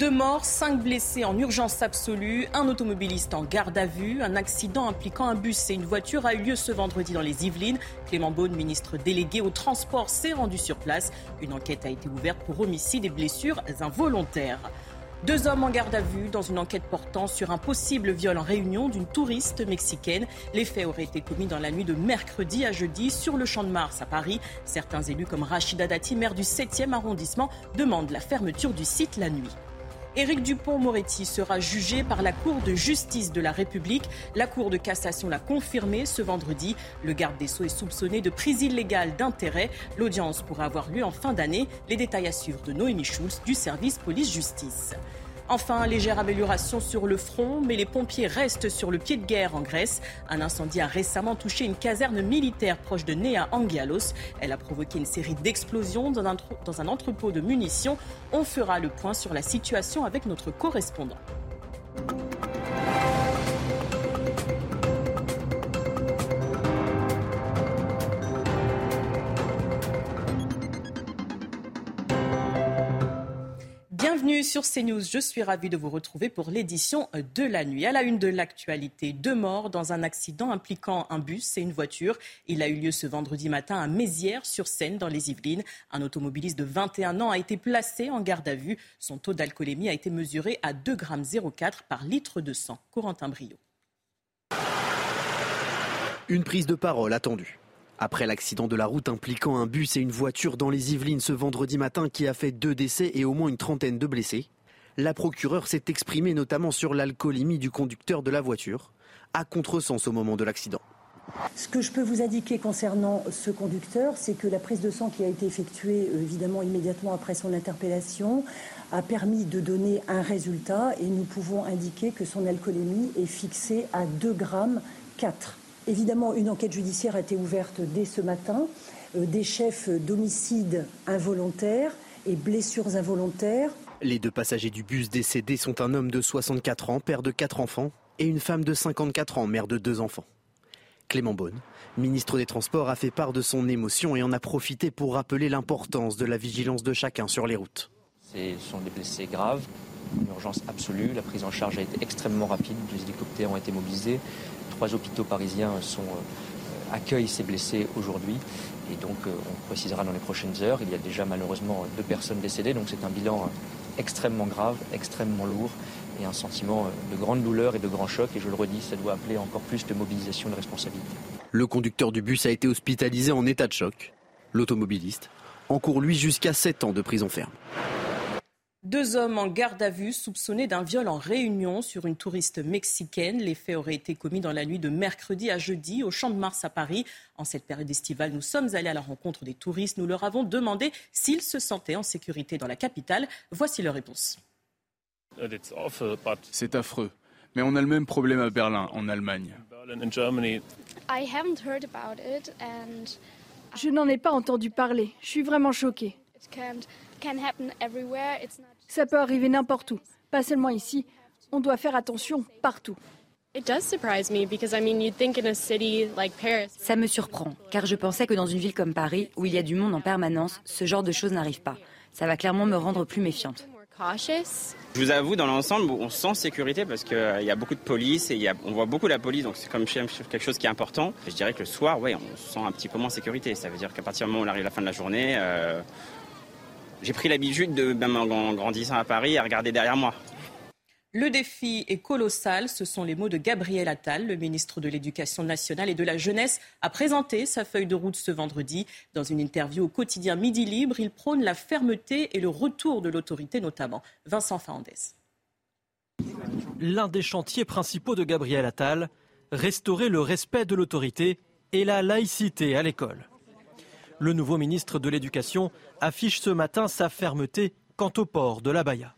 Deux morts, cinq blessés en urgence absolue, un automobiliste en garde à vue, un accident impliquant un bus et une voiture a eu lieu ce vendredi dans les Yvelines. Clément Beaune, ministre délégué au transport, s'est rendu sur place. Une enquête a été ouverte pour homicide et blessures involontaires. Deux hommes en garde à vue dans une enquête portant sur un possible viol en réunion d'une touriste mexicaine. Les faits auraient été commis dans la nuit de mercredi à jeudi sur le Champ de Mars à Paris. Certains élus comme Rachida Dati, maire du 7e arrondissement, demandent la fermeture du site la nuit. Éric Dupont-Moretti sera jugé par la Cour de justice de la République. La Cour de cassation l'a confirmé ce vendredi. Le garde des Sceaux est soupçonné de prise illégale d'intérêt. L'audience pourra avoir lieu en fin d'année. Les détails à suivre de Noémie Schulz du service police-justice. Enfin, légère amélioration sur le front, mais les pompiers restent sur le pied de guerre en Grèce. Un incendie a récemment touché une caserne militaire proche de Nea Angialos. Elle a provoqué une série d'explosions dans un entrepôt de munitions. On fera le point sur la situation avec notre correspondant. Sur CNews. Je suis ravie de vous retrouver pour l'édition de la nuit. À la une de l'actualité, deux morts dans un accident impliquant un bus et une voiture. Il a eu lieu ce vendredi matin à Mézières-sur-Seine, dans les Yvelines. Un automobiliste de 21 ans a été placé en garde à vue. Son taux d'alcoolémie a été mesuré à 2,04 g par litre de sang. Corentin Brio. Une prise de parole attendue. Après l'accident de la route impliquant un bus et une voiture dans les Yvelines ce vendredi matin qui a fait deux décès et au moins une trentaine de blessés, la procureure s'est exprimée notamment sur l'alcoolémie du conducteur de la voiture, à contresens au moment de l'accident. Ce que je peux vous indiquer concernant ce conducteur, c'est que la prise de sang qui a été effectuée évidemment immédiatement après son interpellation a permis de donner un résultat et nous pouvons indiquer que son alcoolémie est fixée à 2 grammes 4. Évidemment, une enquête judiciaire a été ouverte dès ce matin. Euh, des chefs d'homicide involontaire et blessures involontaires. Les deux passagers du bus décédés sont un homme de 64 ans, père de quatre enfants, et une femme de 54 ans, mère de deux enfants. Clément Beaune, ministre des Transports, a fait part de son émotion et en a profité pour rappeler l'importance de la vigilance de chacun sur les routes. Ce sont des blessés graves, une urgence absolue. La prise en charge a été extrêmement rapide. Les hélicoptères ont été mobilisés trois hôpitaux parisiens euh, accueillent ces blessés aujourd'hui. Et donc, euh, on précisera dans les prochaines heures. Il y a déjà malheureusement deux personnes décédées. Donc, c'est un bilan euh, extrêmement grave, extrêmement lourd et un sentiment de grande douleur et de grand choc. Et je le redis, ça doit appeler encore plus de mobilisation de responsabilité. Le conducteur du bus a été hospitalisé en état de choc. L'automobiliste encourt lui jusqu'à 7 ans de prison ferme. Deux hommes en garde à vue soupçonnés d'un viol en réunion sur une touriste mexicaine. Les faits auraient été commis dans la nuit de mercredi à jeudi au Champ de Mars à Paris. En cette période estivale, nous sommes allés à la rencontre des touristes. Nous leur avons demandé s'ils se sentaient en sécurité dans la capitale. Voici leur réponse. C'est affreux. Mais on a le même problème à Berlin, en Allemagne. Je n'en ai pas entendu parler. Je suis vraiment choquée. Ça peut arriver n'importe où, pas seulement ici. On doit faire attention partout. Ça me surprend, car je pensais que dans une ville comme Paris, où il y a du monde en permanence, ce genre de choses n'arrive pas. Ça va clairement me rendre plus méfiante. Je vous avoue, dans l'ensemble, on sent sécurité parce qu'il euh, y a beaucoup de police et on voit beaucoup la police, donc c'est comme quelque chose qui est important. Je dirais que le soir, ouais, on se sent un petit peu moins en sécurité. Ça veut dire qu'à partir du moment où on arrive à la fin de la journée, euh, j'ai pris l'habitude, de, même en grandissant à Paris, à regarder derrière moi. Le défi est colossal, ce sont les mots de Gabriel Attal. Le ministre de l'Éducation nationale et de la jeunesse a présenté sa feuille de route ce vendredi. Dans une interview au quotidien Midi Libre, il prône la fermeté et le retour de l'autorité notamment. Vincent Fernandez. L'un des chantiers principaux de Gabriel Attal, restaurer le respect de l'autorité et la laïcité à l'école. Le nouveau ministre de l'Éducation affiche ce matin sa fermeté quant au port de l'abaya.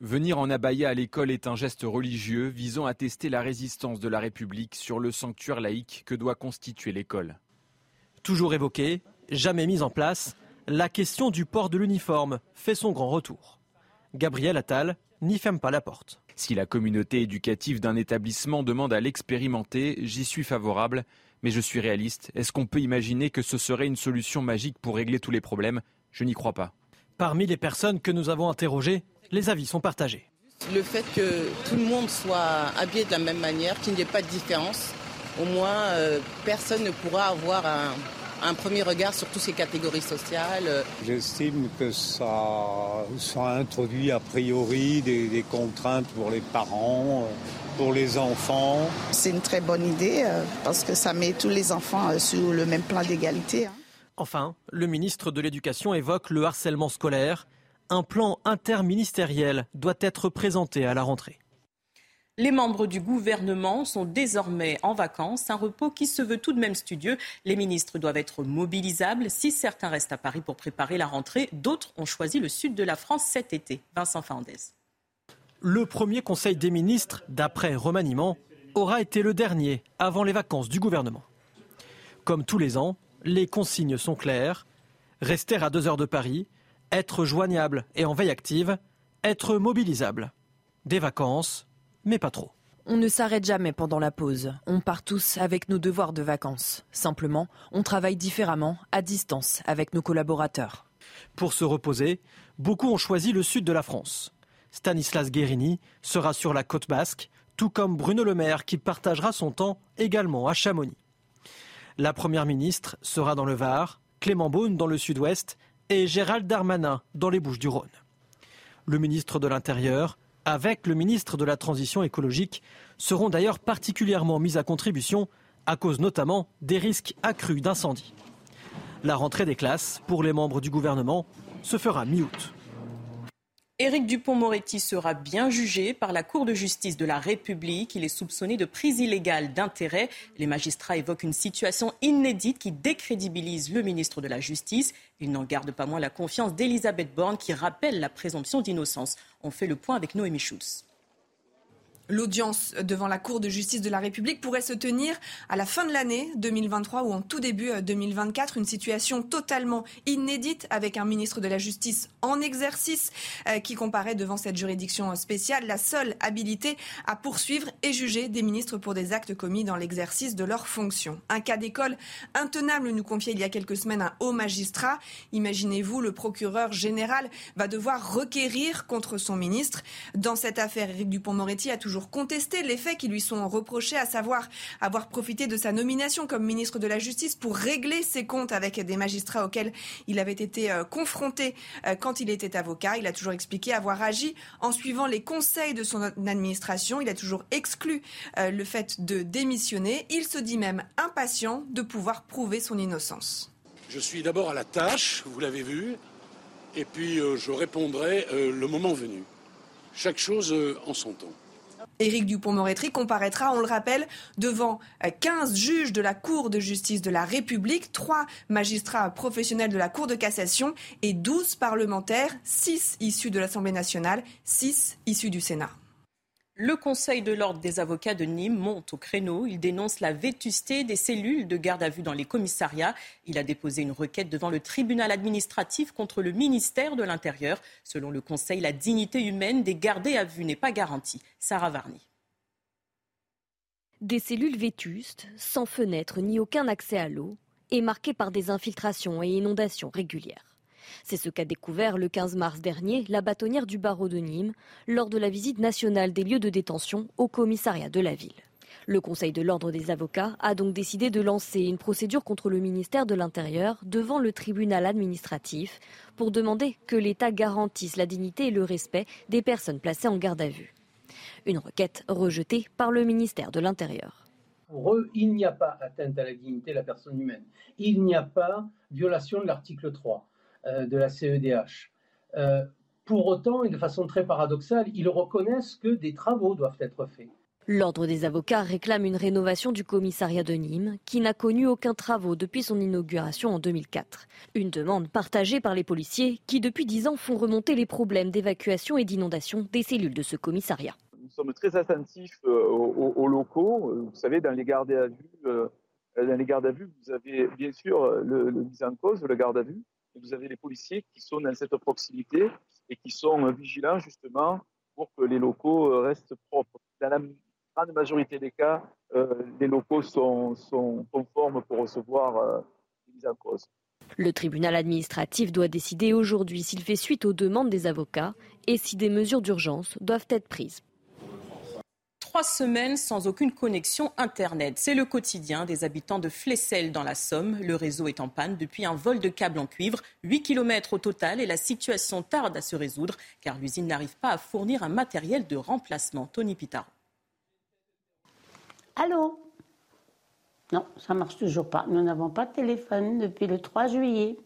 Venir en abaya à l'école est un geste religieux visant à tester la résistance de la République sur le sanctuaire laïque que doit constituer l'école. Toujours évoquée, jamais mise en place, la question du port de l'uniforme fait son grand retour. Gabriel Attal n'y ferme pas la porte. Si la communauté éducative d'un établissement demande à l'expérimenter, j'y suis favorable, mais je suis réaliste. Est-ce qu'on peut imaginer que ce serait une solution magique pour régler tous les problèmes? Je n'y crois pas. Parmi les personnes que nous avons interrogées, les avis sont partagés. Le fait que tout le monde soit habillé de la même manière, qu'il n'y ait pas de différence, au moins euh, personne ne pourra avoir un, un premier regard sur toutes ces catégories sociales. J'estime que ça, ça introduit a priori des, contraintes pour les parents, euh, pour les enfants. C'est une très bonne idée euh, parce que ça met tous les enfants euh, sur le même plan d'égalité. Hein. Enfin, le ministre de l'Éducation évoque le harcèlement scolaire. Un plan interministériel doit être présenté à la rentrée. Les membres du gouvernement sont désormais en vacances, un repos qui se veut tout de même studieux. Les ministres doivent être mobilisables. Si certains restent à Paris pour préparer la rentrée, d'autres ont choisi le sud de la France cet été. Vincent Fernandez. Le premier conseil des ministres, d'après remaniement, aura été le dernier avant les vacances du gouvernement. Comme tous les ans, les consignes sont claires. Rester à deux heures de Paris, être joignable et en veille active, être mobilisable. Des vacances, mais pas trop. On ne s'arrête jamais pendant la pause. On part tous avec nos devoirs de vacances. Simplement, on travaille différemment, à distance, avec nos collaborateurs. Pour se reposer, beaucoup ont choisi le sud de la France. Stanislas Guérini sera sur la côte basque, tout comme Bruno Le Maire qui partagera son temps également à Chamonix. La Première ministre sera dans le Var, Clément Beaune dans le sud-ouest et Gérald Darmanin dans les Bouches du Rhône. Le ministre de l'Intérieur avec le ministre de la Transition écologique, seront d'ailleurs particulièrement mises à contribution à cause notamment des risques accrus d'incendie. La rentrée des classes pour les membres du gouvernement se fera mi-août. Éric Dupont-Moretti sera bien jugé par la Cour de justice de la République. Il est soupçonné de prise illégale d'intérêt. Les magistrats évoquent une situation inédite qui décrédibilise le ministre de la Justice. Il n'en garde pas moins la confiance d'Elisabeth Borne qui rappelle la présomption d'innocence. On fait le point avec Noémie Schulz. L'audience devant la Cour de justice de la République pourrait se tenir à la fin de l'année 2023 ou en tout début 2024. Euh, Une situation totalement inédite avec un ministre de la Justice en exercice euh, qui comparait devant cette juridiction spéciale la seule habilité à poursuivre et juger des ministres pour des actes commis dans l'exercice de leurs fonctions. Un cas d'école intenable nous confiait il y a quelques semaines un haut magistrat. Imaginez-vous, le procureur général va devoir requérir contre son ministre. Dans cette affaire, Éric Dupont-Moretti a toujours contester les faits qui lui sont reprochés, à savoir avoir profité de sa nomination comme ministre de la Justice pour régler ses comptes avec des magistrats auxquels il avait été euh, confronté euh, quand il était avocat. Il a toujours expliqué avoir agi en suivant les conseils de son administration. Il a toujours exclu euh, le fait de démissionner. Il se dit même impatient de pouvoir prouver son innocence. Je suis d'abord à la tâche, vous l'avez vu, et puis je répondrai le moment venu. Chaque chose en son temps. Éric Dupont-Moretti comparaîtra, on le rappelle, devant 15 euh, juges de la Cour de justice de la République, 3 magistrats professionnels de la Cour de cassation et 12 parlementaires, 6 issus de l'Assemblée nationale, 6 issus du Sénat. Le Conseil de l'ordre des avocats de Nîmes monte au créneau. Il dénonce la vétusté des cellules de garde à vue dans les commissariats. Il a déposé une requête devant le tribunal administratif contre le ministère de l'Intérieur. Selon le Conseil, la dignité humaine des gardés à vue n'est pas garantie. Sarah Varny. Des cellules vétustes, sans fenêtres ni aucun accès à l'eau, et marquées par des infiltrations et inondations régulières. C'est ce qu'a découvert le 15 mars dernier la bâtonnière du barreau de Nîmes lors de la visite nationale des lieux de détention au commissariat de la ville. Le Conseil de l'ordre des avocats a donc décidé de lancer une procédure contre le ministère de l'Intérieur devant le tribunal administratif pour demander que l'État garantisse la dignité et le respect des personnes placées en garde à vue. Une requête rejetée par le ministère de l'Intérieur. Pour eux, il n'y a pas atteinte à la dignité de la personne humaine. Il n'y a pas violation de l'article 3. Euh, de la CEDH. Euh, pour autant, et de façon très paradoxale, ils reconnaissent que des travaux doivent être faits. L'Ordre des avocats réclame une rénovation du commissariat de Nîmes, qui n'a connu aucun travaux depuis son inauguration en 2004. Une demande partagée par les policiers, qui depuis dix ans font remonter les problèmes d'évacuation et d'inondation des cellules de ce commissariat. Nous sommes très attentifs euh, aux, locaux. Vous savez, dans les gardes à vue, dans les gardes à vue, vous avez bien sûr le, le mise en cause, le garde à vue, vous avez les policiers qui sont dans cette proximité et qui sont vigilants justement pour que les locaux restent propres. Dans la grande majorité des cas, euh, les locaux sont, conformes pour recevoir euh, les mises en cause. Le tribunal administratif doit décider aujourd'hui s'il fait suite aux demandes des avocats et si des mesures d'urgence doivent être prises. Trois semaines sans aucune connexion Internet. C'est le quotidien des habitants de Flessel dans la Somme. Le réseau est en panne depuis un vol de câble en cuivre. 8 km au total et la situation tarde à se résoudre car l'usine n'arrive pas à fournir un matériel de remplacement. Tony Pitaro. Allô? Non, ça marche toujours pas. Nous n'avons pas de téléphone depuis le 3 juillet.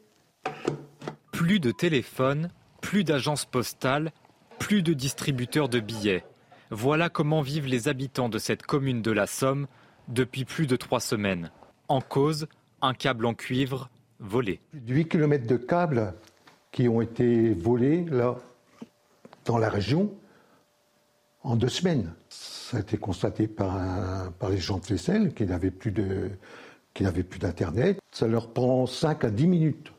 Plus de téléphone, plus d'agences postales, plus de distributeurs de billets. Voilà comment vivent les habitants de cette commune de la Somme depuis plus de trois semaines. En cause, un câble en cuivre volé. Plus de 8 km de câbles qui ont été volés là, dans la région en deux semaines. Ça a été constaté par, les gens de Flessel qui n'avaient plus d'internet. Ça leur prend 5 à 10 minutes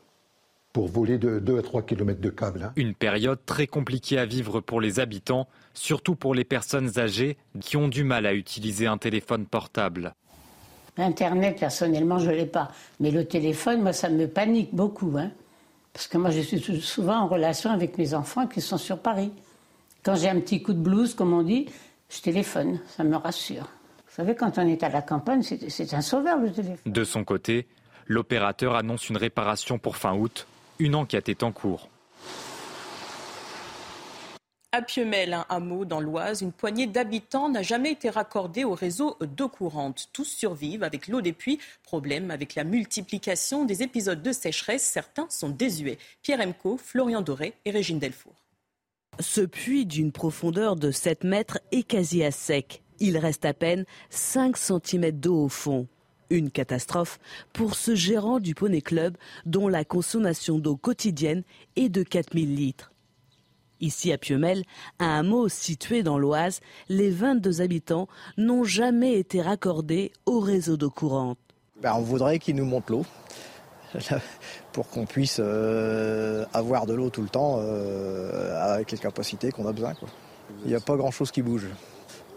pour voler de 2 à 3 km de câble. Hein. Une période très compliquée à vivre pour les habitants, surtout pour les personnes âgées qui ont du mal à utiliser un téléphone portable. Internet, personnellement, je ne l'ai pas. Mais le téléphone, moi, ça me panique beaucoup. Hein. Parce que moi, je suis souvent en relation avec mes enfants qui sont sur Paris. Quand j'ai un petit coup de blues, comme on dit, je téléphone, ça me rassure. Vous savez, quand on est à la campagne, c'est un sauveur le téléphone. De son côté, l'opérateur annonce une réparation pour fin août. Une enquête est en cours. À Piemel, un hameau dans l'Oise, une poignée d'habitants n'a jamais été raccordée au réseau d'eau courante. Tous survivent avec l'eau des puits. Problème avec la multiplication des épisodes de sécheresse, certains sont désuets. Pierre Emco, Florian Doré et Régine Delfour. Ce puits d'une profondeur de 7 mètres est quasi à sec. Il reste à peine 5 cm d'eau au fond. Une catastrophe pour ce gérant du Poney Club dont la consommation d'eau quotidienne est de 4000 litres. Ici à Piemel, un hameau situé dans l'Oise, les 22 habitants n'ont jamais été raccordés au réseau d'eau courante. Ben, on voudrait qu'ils nous montent l'eau. pour qu'on puisse euh, avoir de l'eau tout le temps euh, avec les capacités qu'on a besoin. Il n'y a pas grand-chose qui bouge.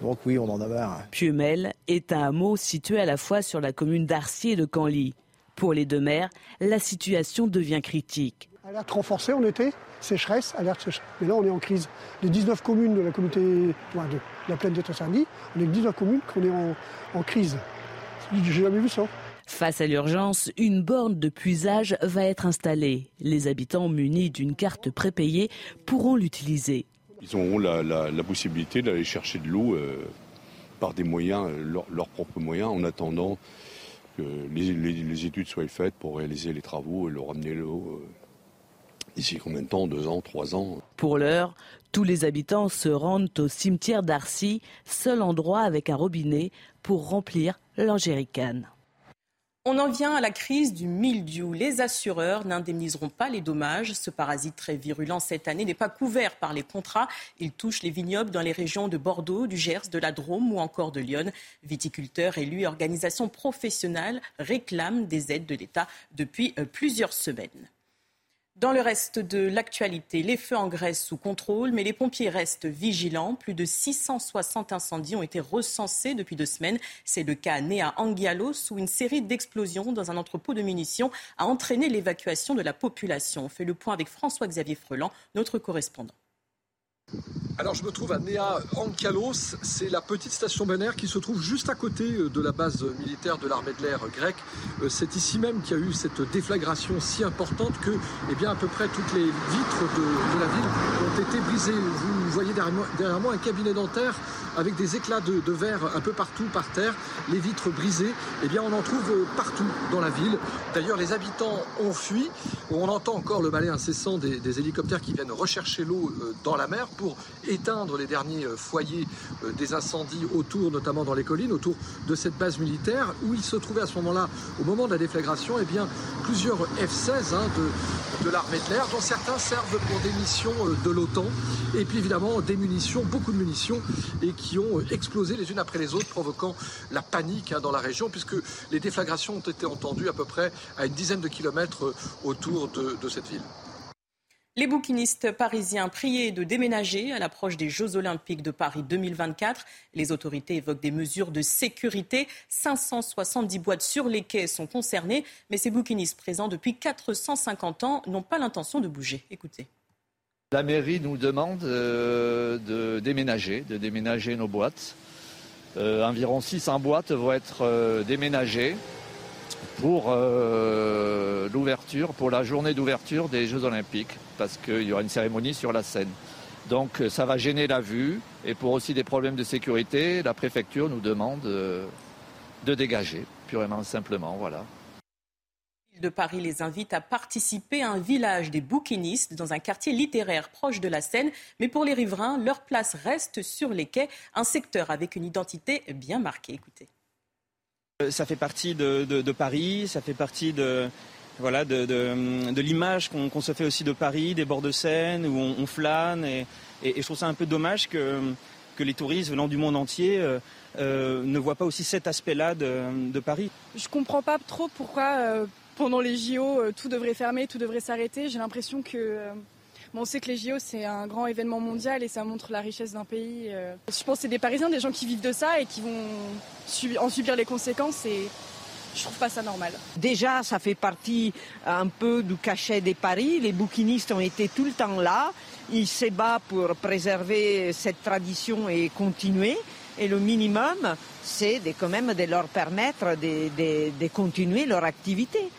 Donc oui, on en a marre. Piemel est un hameau situé à la fois sur la commune d'Arcy et de Canly. Pour les deux maires, la situation devient critique. Alerte renforcée en été, sécheresse, alerte sécheresse. Mais là, on est en crise. Les 19 communes de la communauté de la plaine de Tassigny, on est 19 communes qu'on est en, en crise. J'ai jamais vu ça. Face à l'urgence, une borne de puisage va être installée. Les habitants munis d'une carte prépayée pourront l'utiliser. Ils auront la, possibilité d'aller chercher de l'eau euh, par des moyens, leurs propres moyens, en attendant que les, études soient faites pour réaliser les travaux et leur amener l'eau. Euh, d'ici combien de temps? Deux ans, trois ans? Pour l'heure, tous les habitants se rendent au cimetière d'Arcy, seul endroit avec un robinet pour remplir leur. On en vient à la crise du mildiou. Les assureurs n'indemniseront pas les dommages. Ce parasite très virulent cette année n'est pas couvert par les contrats. Il touche les vignobles dans les régions de Bordeaux, du Gers, de la Drôme ou encore de Lyon. Viticulteurs, élus organisations professionnelles réclament des aides de l'État depuis euh, plusieurs semaines. Dans le reste de l'actualité, les feux en Grèce sous contrôle, mais les pompiers restent vigilants. Plus de 660 incendies ont été recensés depuis deux semaines. C'est le cas né à Angialos où une série d'explosions dans un entrepôt de munitions a entraîné l'évacuation de la population. On fait le point avec François-Xavier Freland, notre correspondant. Alors je me trouve à Nea Ankalos, c'est la petite station balnéaire qui se trouve juste à côté euh, de la base militaire de l'armée de l'air grecque. Euh, c'est ici même qu'il y a eu cette déflagration si importante que eh bien, à peu près toutes les vitres de, la ville ont été brisées. Voyez derrière moi, un cabinet dentaire avec des éclats de, verre un peu partout par terre, les vitres brisées. Eh bien on en trouve euh, partout dans la ville. D'ailleurs les habitants ont fui. On entend encore le balai incessant des, hélicoptères qui viennent rechercher l'eau dans la mer pour éteindre les derniers foyers des incendies autour, notamment dans les collines, autour de cette base militaire, où il se trouvait à ce moment-là, au moment de la déflagration, eh bien, plusieurs F-16 hein, de, de l'armée de l'air, dont certains servent pour des missions de l'OTAN, et puis évidemment des munitions, beaucoup de munitions, et qui ont explosé les unes après les autres, provoquant la panique hein, dans la région, puisque les déflagrations ont été entendues à peu près à une dizaine de kilomètres autour de, cette ville. Les bouquinistes parisiens priés de déménager à l'approche des Jeux Olympiques de Paris 2024. Les autorités évoquent des mesures de sécurité. 570 boîtes sur les quais sont concernées, mais ces bouquinistes présents depuis 450 ans n'ont pas l'intention de bouger. Écoutez. La mairie nous demande euh, de déménager, de déménager nos boîtes. Euh, environ 600 boîtes vont être euh, déménagées pour l'ouverture, pour la journée d'ouverture des Jeux Olympiques, parce qu'il y aura une cérémonie sur la scène. Donc ça va gêner la vue et pour aussi des problèmes de sécurité, la préfecture nous demande de dégager, purement simplement, voilà de Paris les invite à participer à un village des bouquinistes dans un quartier littéraire proche de la Seine. Mais pour les riverains, leur place reste sur les quais, un secteur avec une identité bien marquée. Écoutez. Euh, ça fait partie de, Paris, ça fait partie de, voilà, de, l'image qu'on se fait aussi de Paris, des bords de Seine, où on, flâne. Et, je trouve ça un peu dommage que, que les touristes venant du monde entier euh, euh, ne voient pas aussi cet aspect-là de, Paris. Je comprends pas trop pourquoi pendant les JO tout devrait fermer, tout devrait s'arrêter. J'ai l'impression que on sait que les JO, c'est un grand événement mondial et ça montre la richesse d'un pays. Euh. Je pense que c'est des Parisiens, des gens qui vivent de ça et qui vont en subir les conséquences et je trouve pas ça normal. Déjà, ça fait partie un peu du cachet des paris. Les bouquinistes ont été tout le temps là. Ils se battent pour préserver cette tradition et continuer. Et le minimum, c'est quand même de leur permettre de continuer leur activité.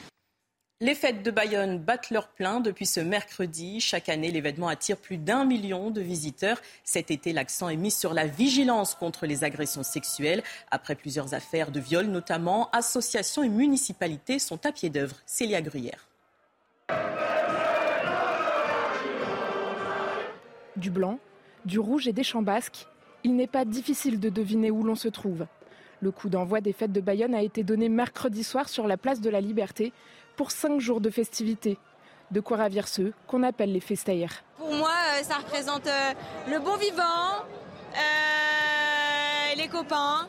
Les fêtes de Bayonne battent leur plein depuis ce mercredi. Chaque année, l'événement attire plus d'un million de visiteurs. Cet été, l'accent est mis sur la vigilance contre les agressions sexuelles. Après plusieurs affaires de viol notamment, associations et municipalités sont à pied d'œuvre. Célia Gruyère. Du blanc, du rouge et des champs basques, il n'est pas difficile de deviner où l'on se trouve. Le coup d'envoi des fêtes de Bayonne a été donné mercredi soir sur la place de la Liberté pour cinq jours de festivités. De quoi ravir ceux qu'on appelle les festaires. Pour moi, euh, ça représente euh, le bon vivant, euh, les copains,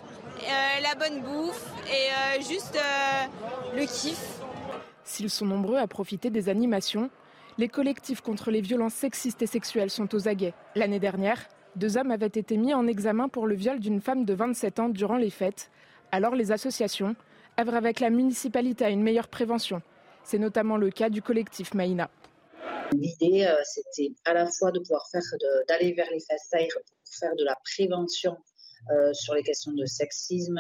la bonne bouffe et juste le kiff. S'ils sont nombreux à profiter des animations, les collectifs contre les violences sexistes et sexuelles sont aux aguets. L'année dernière, deux hommes avaient été mis en examen pour le viol d'une femme de 27 ans durant les fêtes. Alors les associations œuvrent avec la municipalité à une meilleure prévention. C'est notamment le cas du collectif Maïna. L'idée, euh, c'était à la fois de pouvoir faire, d'aller vers les festaires pour faire de la prévention euh, sur les questions de sexisme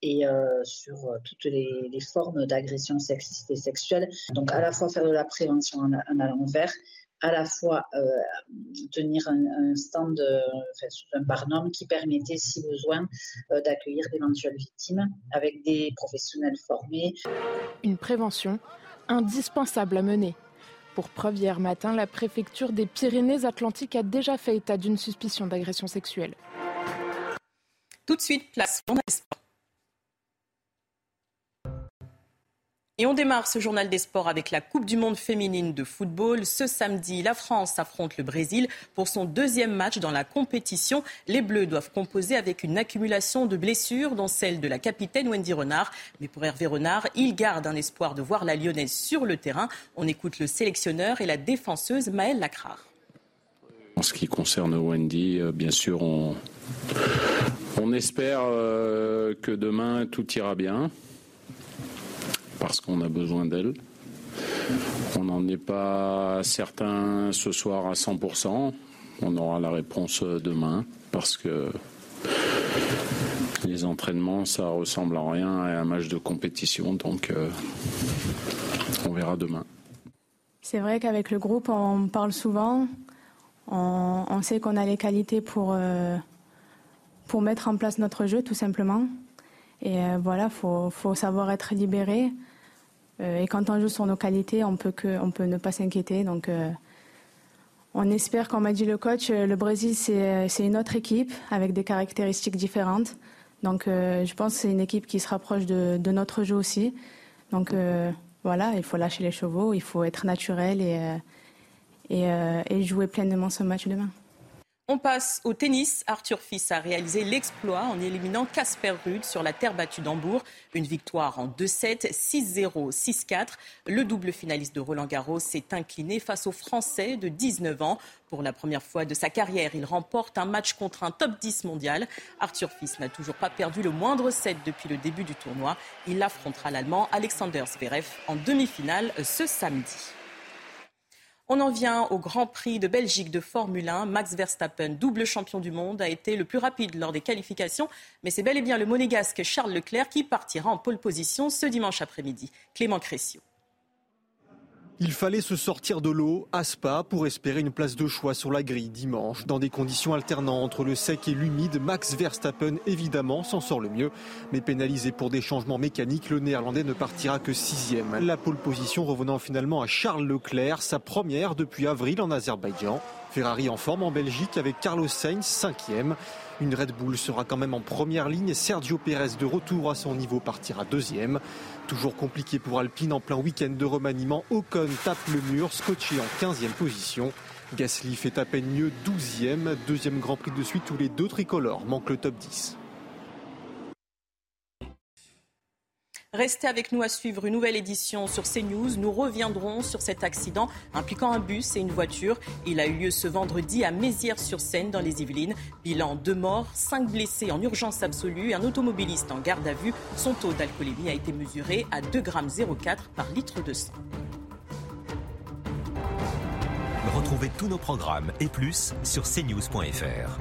et euh, sur toutes les, formes d'agression sexiste et sexuelle. Donc à la fois faire de la prévention en, allant vers, à la fois tenir un, stand sous un barnum qui permettait, si besoin, d'accueillir d'éventuelles victimes avec des professionnels formés. Une prévention indispensable à mener. Pour preuve, hier matin, la préfecture des Pyrénées-Atlantiques a déjà fait état d'une suspicion d'agression sexuelle. Tout de suite, place Et on démarre ce journal des sports avec la Coupe du Monde féminine de football. Ce samedi, la France affronte le Brésil pour son deuxième match dans la compétition. Les Bleus doivent composer avec une accumulation de blessures, dont celle de la capitaine Wendy Renard. Mais pour Hervé Renard, il garde un espoir de voir la Lyonnaise sur le terrain. On écoute le sélectionneur et la défenseuse Maëlle Lacrard. En ce qui concerne Wendy, euh, bien sûr, on, on espère euh, que demain tout ira bien parce qu'on a besoin d'elle. On n'en est pas certain ce soir à 100%. On aura la réponse demain parce que les entraînements, ça ressemble à rien à un match de compétition. Donc, euh, on verra demain. C'est vrai qu'avec le groupe, on parle souvent. On, sait qu'on a les qualités pour, euh, pour mettre en place notre jeu, tout simplement. Et euh, voilà, il faut, faut, savoir être libéré. Euh, et quand on joue sur nos qualités, on peut, que, on peut ne pas s'inquiéter. Donc, euh, On espère, comme a dit le coach, le Brésil, c'est une autre équipe avec des caractéristiques différentes. Donc, je pense que c'est une équipe qui se rapproche de, notre jeu aussi. Donc, voilà, il faut lâcher les chevaux, il faut être naturel et, et jouer pleinement ce match demain. On passe au tennis. Arthur Fils a réalisé l'exploit en éliminant Casper Ruud sur la terre battue d'Hambourg. Une victoire en 2-7, 6-0, 6-4. Le double finaliste de Roland Garros s'est incliné face au Français de 19 ans. Pour la première fois de sa carrière, il remporte un match contre un top 10 mondial. Arthur Fils n'a toujours pas perdu le moindre set depuis le début du tournoi. Il affrontera l'Allemand Alexander Zverev en demi-finale ce samedi. On en vient au Grand Prix de Belgique de Formule 1. Max Verstappen, double champion du monde, a été le plus rapide lors des qualifications, mais c'est bel et bien le monégasque Charles Leclerc qui partira en pole position ce dimanche après-midi. Clément Cressio. Il fallait se sortir de l'eau à Spa pour espérer une place de choix sur la grille dimanche. Dans des conditions alternant entre le sec et l'humide, Max Verstappen évidemment s'en sort le mieux. Mais pénalisé pour des changements mécaniques, le néerlandais ne partira que sixième. La pole position revenant finalement à Charles Leclerc, sa première depuis avril en Azerbaïdjan. Ferrari en forme en Belgique avec Carlos Sainz cinquième. Une Red Bull sera quand même en première ligne. Sergio Pérez de retour à son niveau partira deuxième. Toujours compliqué pour Alpine en plein week-end de remaniement. Ocon tape le mur, scotché en 15e position. Gasly fait à peine mieux 12e. Deuxième Grand Prix de suite où les deux tricolores manquent le top 10. Restez avec nous à suivre une nouvelle édition sur CNews. Nous reviendrons sur cet accident impliquant un bus et une voiture. Il a eu lieu ce vendredi à Mézières-sur-Seine dans les Yvelines. Bilan deux morts, cinq blessés en urgence absolue et un automobiliste en garde à vue. Son taux d'alcoolémie a été mesuré à 2,04 g par litre de sang. Retrouvez tous nos programmes et plus sur cnews.fr.